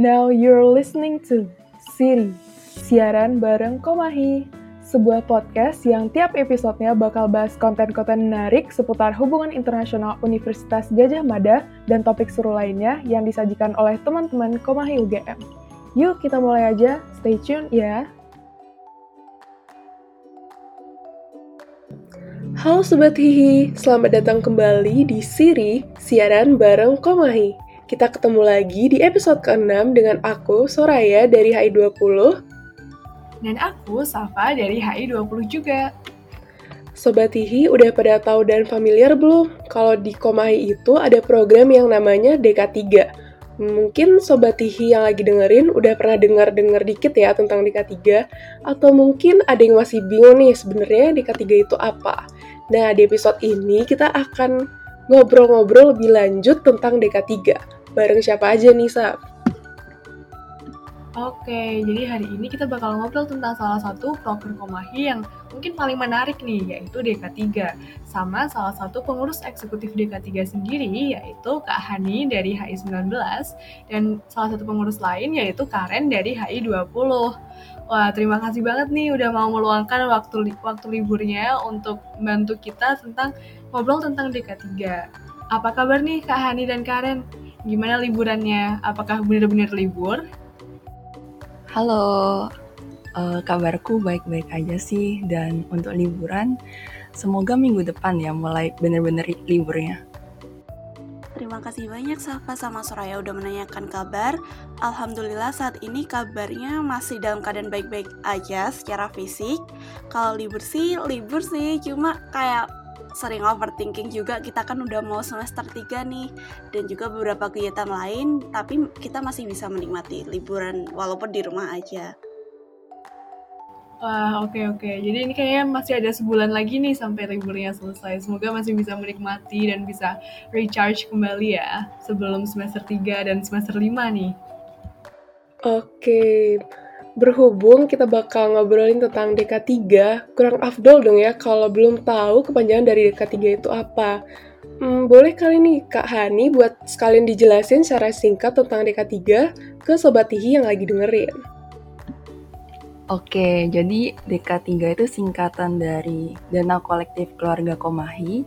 Now you're listening to Siri, siaran bareng Komahi, sebuah podcast yang tiap episodenya bakal bahas konten-konten menarik seputar hubungan internasional Universitas Gajah Mada dan topik seru lainnya yang disajikan oleh teman-teman Komahi UGM. Yuk kita mulai aja, stay tune ya! Halo Sobat Hihi, selamat datang kembali di Siri, siaran bareng Komahi. Kita ketemu lagi di episode ke-6 dengan aku, Soraya dari HI20. Dan aku, Safa dari HI20 juga. Sobat Hihi udah pada tahu dan familiar belum? Kalau di Komahi itu ada program yang namanya DK3. Mungkin Sobat Tihi yang lagi dengerin udah pernah dengar-dengar dikit ya tentang DK3, atau mungkin ada yang masih bingung nih sebenarnya DK3 itu apa. Nah, di episode ini kita akan ngobrol-ngobrol lebih lanjut tentang DK3. Bareng siapa aja nih, Saf? Oke, jadi hari ini kita bakal ngobrol tentang salah satu proker Komahi yang mungkin paling menarik nih, yaitu DK3. Sama salah satu pengurus eksekutif DK3 sendiri, yaitu Kak Hani dari HI19, dan salah satu pengurus lain yaitu Karen dari HI20. Wah, terima kasih banget nih udah mau meluangkan waktu waktu liburnya untuk membantu kita tentang ngobrol tentang DK3. Apa kabar nih Kak Hani dan Karen? Gimana liburannya? Apakah benar-benar libur? Halo, uh, kabarku baik-baik aja sih dan untuk liburan semoga minggu depan ya mulai bener-bener liburnya. Terima kasih banyak Safa sama Soraya udah menanyakan kabar. Alhamdulillah saat ini kabarnya masih dalam keadaan baik-baik aja secara fisik. Kalau libur sih, libur sih, cuma kayak sering overthinking juga kita kan udah mau semester 3 nih dan juga beberapa kegiatan lain tapi kita masih bisa menikmati liburan walaupun di rumah aja. Wah, oke okay, oke. Okay. Jadi ini kayaknya masih ada sebulan lagi nih sampai liburnya selesai. Semoga masih bisa menikmati dan bisa recharge kembali ya sebelum semester 3 dan semester 5 nih. Oke. Okay. Berhubung kita bakal ngobrolin tentang DK3, kurang afdol dong ya kalau belum tahu kepanjangan dari DK3 itu apa. Hmm, boleh kali nih Kak Hani buat sekalian dijelasin secara singkat tentang DK3 ke Sobat Tihi yang lagi dengerin. Oke, jadi DK3 itu singkatan dari Dana Kolektif Keluarga Komahi.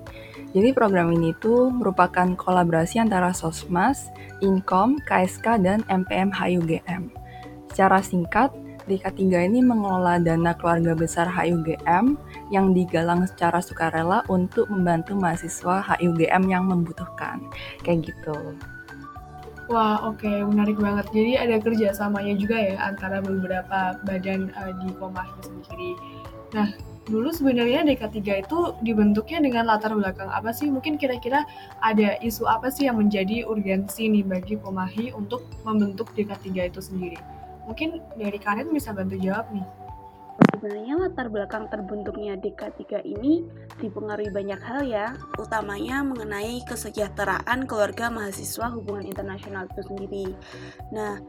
Jadi program ini tuh merupakan kolaborasi antara Sosmas, Inkom, KSK, dan MPM HUGM. Secara singkat, DK3 ini mengelola dana keluarga besar HUGM yang digalang secara sukarela untuk membantu mahasiswa HUGM yang membutuhkan. Kayak gitu. Wah, oke, okay. menarik banget. Jadi ada kerjasamanya juga ya antara beberapa badan uh, di Komahi sendiri. Nah, dulu sebenarnya DK3 itu dibentuknya dengan latar belakang apa sih? Mungkin kira-kira ada isu apa sih yang menjadi urgensi nih bagi Komahi untuk membentuk DK3 itu sendiri? Mungkin dari Karen bisa bantu jawab nih. Sebenarnya latar belakang terbentuknya DK3 ini dipengaruhi banyak hal ya, utamanya mengenai kesejahteraan keluarga mahasiswa hubungan internasional itu sendiri. Nah,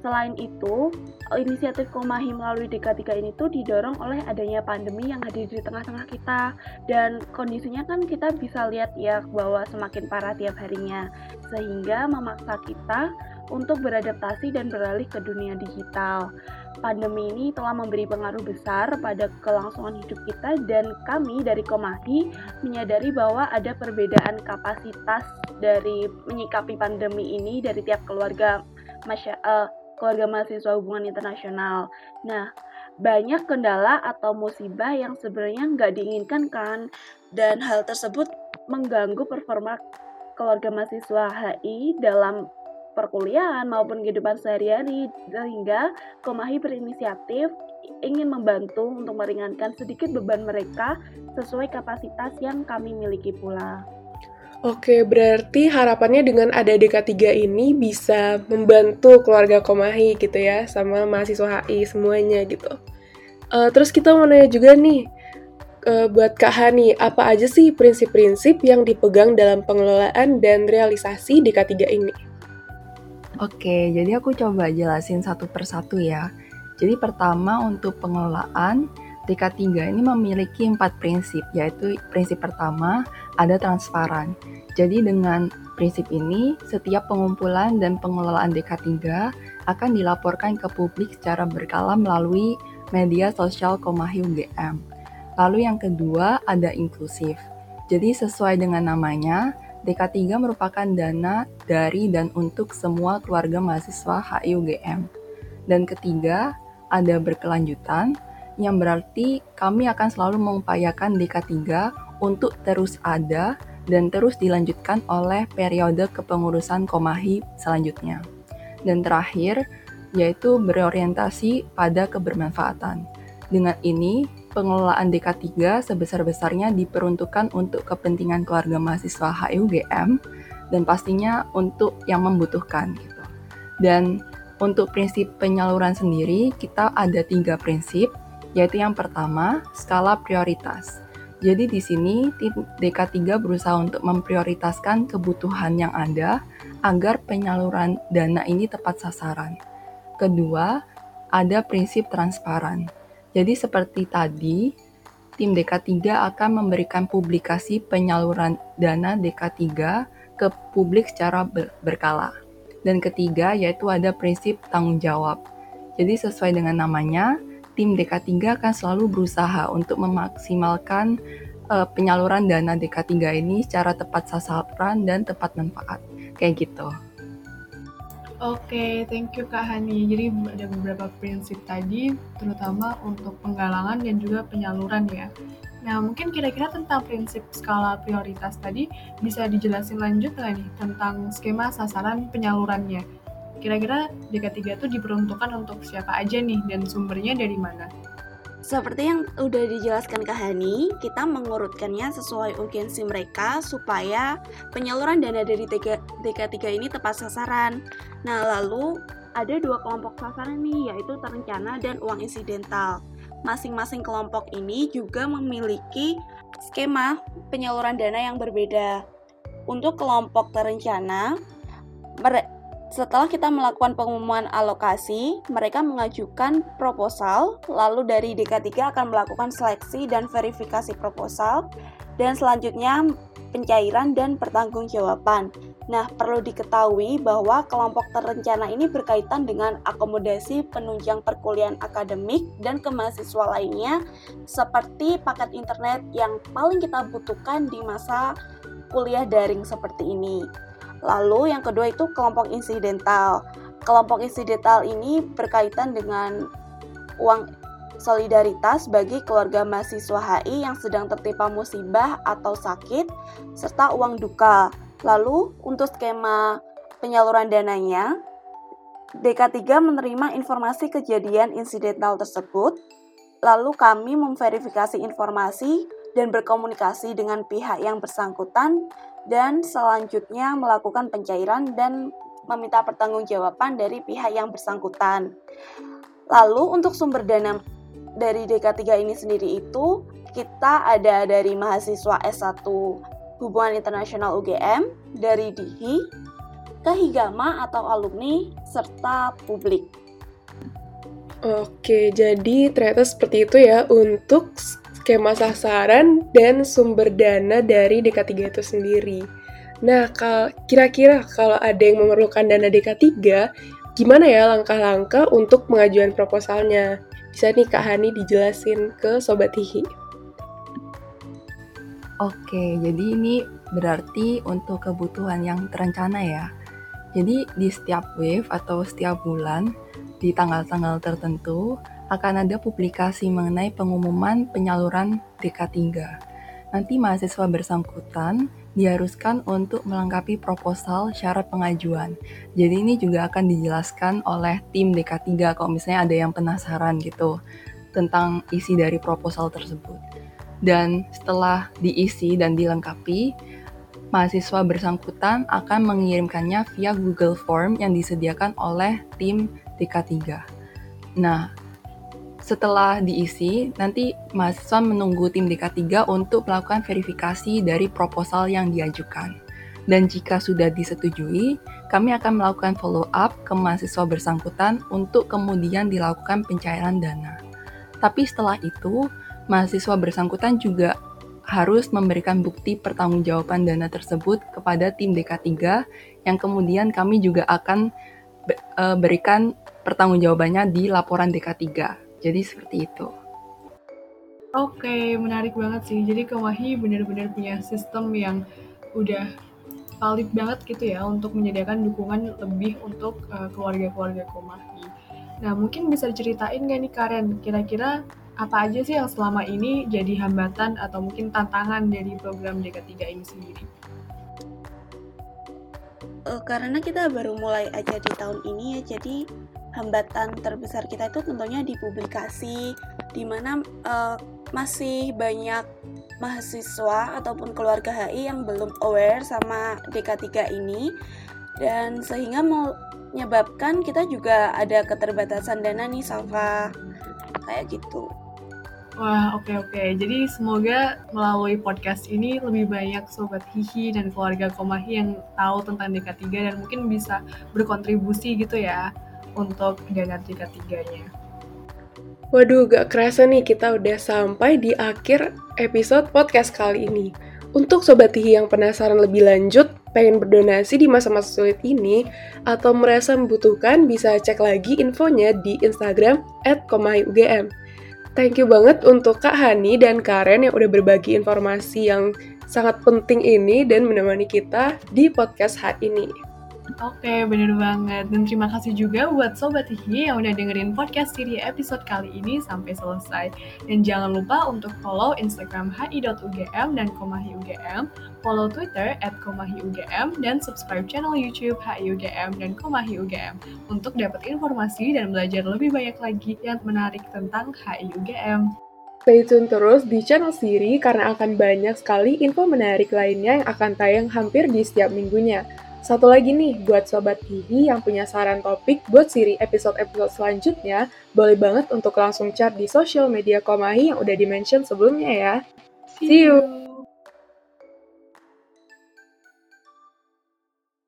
selain itu, inisiatif Komahi melalui DK3 ini tuh didorong oleh adanya pandemi yang hadir di tengah-tengah kita dan kondisinya kan kita bisa lihat ya bahwa semakin parah tiap harinya sehingga memaksa kita untuk beradaptasi dan beralih ke dunia digital. Pandemi ini telah memberi pengaruh besar pada kelangsungan hidup kita dan kami dari Komahi menyadari bahwa ada perbedaan kapasitas dari menyikapi pandemi ini dari tiap keluarga masya, uh, keluarga mahasiswa hubungan internasional. Nah, banyak kendala atau musibah yang sebenarnya nggak diinginkan kan dan hal tersebut mengganggu performa keluarga mahasiswa HI dalam perkuliahan maupun kehidupan sehari-hari sehingga Komahi berinisiatif ingin membantu untuk meringankan sedikit beban mereka sesuai kapasitas yang kami miliki pula. Oke, berarti harapannya dengan ada DK3 ini bisa membantu keluarga Komahi gitu ya, sama mahasiswa HI semuanya gitu. Uh, terus kita mau nanya juga nih, uh, buat Kak Hani, apa aja sih prinsip-prinsip yang dipegang dalam pengelolaan dan realisasi DK3 ini? Oke, jadi aku coba jelasin satu persatu ya. Jadi pertama untuk pengelolaan, DK3 ini memiliki empat prinsip, yaitu prinsip pertama ada transparan. Jadi dengan prinsip ini, setiap pengumpulan dan pengelolaan DK3 akan dilaporkan ke publik secara berkala melalui media sosial Komahi UGM. Lalu yang kedua ada inklusif. Jadi sesuai dengan namanya, DK3 merupakan dana dari dan untuk semua keluarga mahasiswa HIUGM. Dan ketiga, ada berkelanjutan, yang berarti kami akan selalu mengupayakan DK3 untuk terus ada dan terus dilanjutkan oleh periode kepengurusan Komahi selanjutnya. Dan terakhir, yaitu berorientasi pada kebermanfaatan. Dengan ini, pengelolaan DK3 sebesar-besarnya diperuntukkan untuk kepentingan keluarga mahasiswa HUGM dan pastinya untuk yang membutuhkan gitu. Dan untuk prinsip penyaluran sendiri, kita ada tiga prinsip, yaitu yang pertama, skala prioritas. Jadi di sini tim DK3 berusaha untuk memprioritaskan kebutuhan yang ada agar penyaluran dana ini tepat sasaran. Kedua, ada prinsip transparan. Jadi seperti tadi, tim DK3 akan memberikan publikasi penyaluran dana DK3 ke publik secara berkala. Dan ketiga yaitu ada prinsip tanggung jawab. Jadi sesuai dengan namanya, tim DK3 akan selalu berusaha untuk memaksimalkan uh, penyaluran dana DK3 ini secara tepat sasaran dan tepat manfaat. Kayak gitu. Oke, okay, thank you Kak Hani. Jadi ada beberapa prinsip tadi, terutama untuk penggalangan dan juga penyaluran ya. Nah, mungkin kira-kira tentang prinsip skala prioritas tadi bisa dijelasin lanjut nggak nih tentang skema sasaran penyalurannya? Kira-kira DK3 itu diperuntukkan untuk siapa aja nih dan sumbernya dari mana? Seperti yang udah dijelaskan Kak Hani, kita mengurutkannya sesuai urgensi mereka supaya penyaluran dana dari DK3 ini tepat sasaran. Nah, lalu ada dua kelompok sasaran nih, yaitu terencana dan uang insidental. Masing-masing kelompok ini juga memiliki skema penyaluran dana yang berbeda. Untuk kelompok terencana, setelah kita melakukan pengumuman alokasi, mereka mengajukan proposal, lalu dari DK3 akan melakukan seleksi dan verifikasi proposal, dan selanjutnya pencairan dan pertanggungjawaban. Nah, perlu diketahui bahwa kelompok terencana ini berkaitan dengan akomodasi penunjang perkuliahan akademik dan kemahasiswa lainnya, seperti paket internet yang paling kita butuhkan di masa kuliah daring seperti ini. Lalu yang kedua itu kelompok insidental. Kelompok insidental ini berkaitan dengan uang solidaritas bagi keluarga mahasiswa HI yang sedang tertimpa musibah atau sakit, serta uang duka. Lalu, untuk skema penyaluran dananya, DK3 menerima informasi kejadian insidental tersebut, lalu kami memverifikasi informasi dan berkomunikasi dengan pihak yang bersangkutan dan selanjutnya melakukan pencairan dan meminta pertanggungjawaban dari pihak yang bersangkutan. Lalu untuk sumber dana dari DK3 ini sendiri itu kita ada dari mahasiswa S1 Hubungan Internasional UGM, dari DIHI, Kehigama atau alumni, serta publik. Oke, jadi ternyata seperti itu ya untuk skema sasaran, dan sumber dana dari DK3 itu sendiri. Nah, kira-kira kalau ada yang memerlukan dana DK3, gimana ya langkah-langkah untuk pengajuan proposalnya? Bisa nih Kak Hani dijelasin ke Sobat Hihi. Oke, jadi ini berarti untuk kebutuhan yang terencana ya. Jadi di setiap wave atau setiap bulan, di tanggal-tanggal tertentu, akan ada publikasi mengenai pengumuman penyaluran DK3. Nanti mahasiswa bersangkutan diharuskan untuk melengkapi proposal syarat pengajuan. Jadi ini juga akan dijelaskan oleh tim DK3 kalau misalnya ada yang penasaran gitu tentang isi dari proposal tersebut. Dan setelah diisi dan dilengkapi, mahasiswa bersangkutan akan mengirimkannya via Google Form yang disediakan oleh tim DK3. Nah, setelah diisi, nanti mahasiswa menunggu tim DK3 untuk melakukan verifikasi dari proposal yang diajukan. Dan jika sudah disetujui, kami akan melakukan follow up ke mahasiswa bersangkutan untuk kemudian dilakukan pencairan dana. Tapi setelah itu, mahasiswa bersangkutan juga harus memberikan bukti pertanggungjawaban dana tersebut kepada tim DK3 yang kemudian kami juga akan uh, berikan pertanggungjawabannya di laporan DK3. Jadi seperti itu. Oke, menarik banget sih. Jadi Komahi benar-benar punya sistem yang udah valid banget gitu ya untuk menyediakan dukungan lebih untuk uh, keluarga-keluarga Komahi. Nah, mungkin bisa diceritain nggak nih Karen, kira-kira apa aja sih yang selama ini jadi hambatan atau mungkin tantangan dari program DK3 ini sendiri? Uh, karena kita baru mulai aja di tahun ini ya, jadi hambatan terbesar kita itu tentunya di publikasi, di mana uh, masih banyak mahasiswa ataupun keluarga HI yang belum aware sama DK3 ini dan sehingga menyebabkan kita juga ada keterbatasan dana nih Safa kayak gitu. Wah, oke okay, oke. Okay. Jadi semoga melalui podcast ini lebih banyak sobat Hihi dan keluarga Komahi yang tahu tentang DK3 dan mungkin bisa berkontribusi gitu ya untuk dana DK3-nya. Waduh, gak kerasa nih kita udah sampai di akhir episode podcast kali ini. Untuk Sobat Tihi yang penasaran lebih lanjut, pengen berdonasi di masa-masa sulit ini, atau merasa membutuhkan, bisa cek lagi infonya di Instagram at. Thank you banget untuk Kak Hani dan Karen yang udah berbagi informasi yang sangat penting ini dan menemani kita di podcast hari ini. Oke, bener banget. Dan terima kasih juga buat Sobat Hihi yang udah dengerin podcast siri episode kali ini sampai selesai. Dan jangan lupa untuk follow Instagram hi.ugm dan komahi.ugm, follow Twitter at komahi.ugm, dan subscribe channel YouTube hi.ugm dan komahi.ugm untuk dapat informasi dan belajar lebih banyak lagi yang menarik tentang hi.ugm. Stay tune terus di channel Siri karena akan banyak sekali info menarik lainnya yang akan tayang hampir di setiap minggunya. Satu lagi nih, buat Sobat TV yang punya saran topik buat siri episode-episode selanjutnya, boleh banget untuk langsung chat di social media Komahi yang udah dimention sebelumnya ya. See you!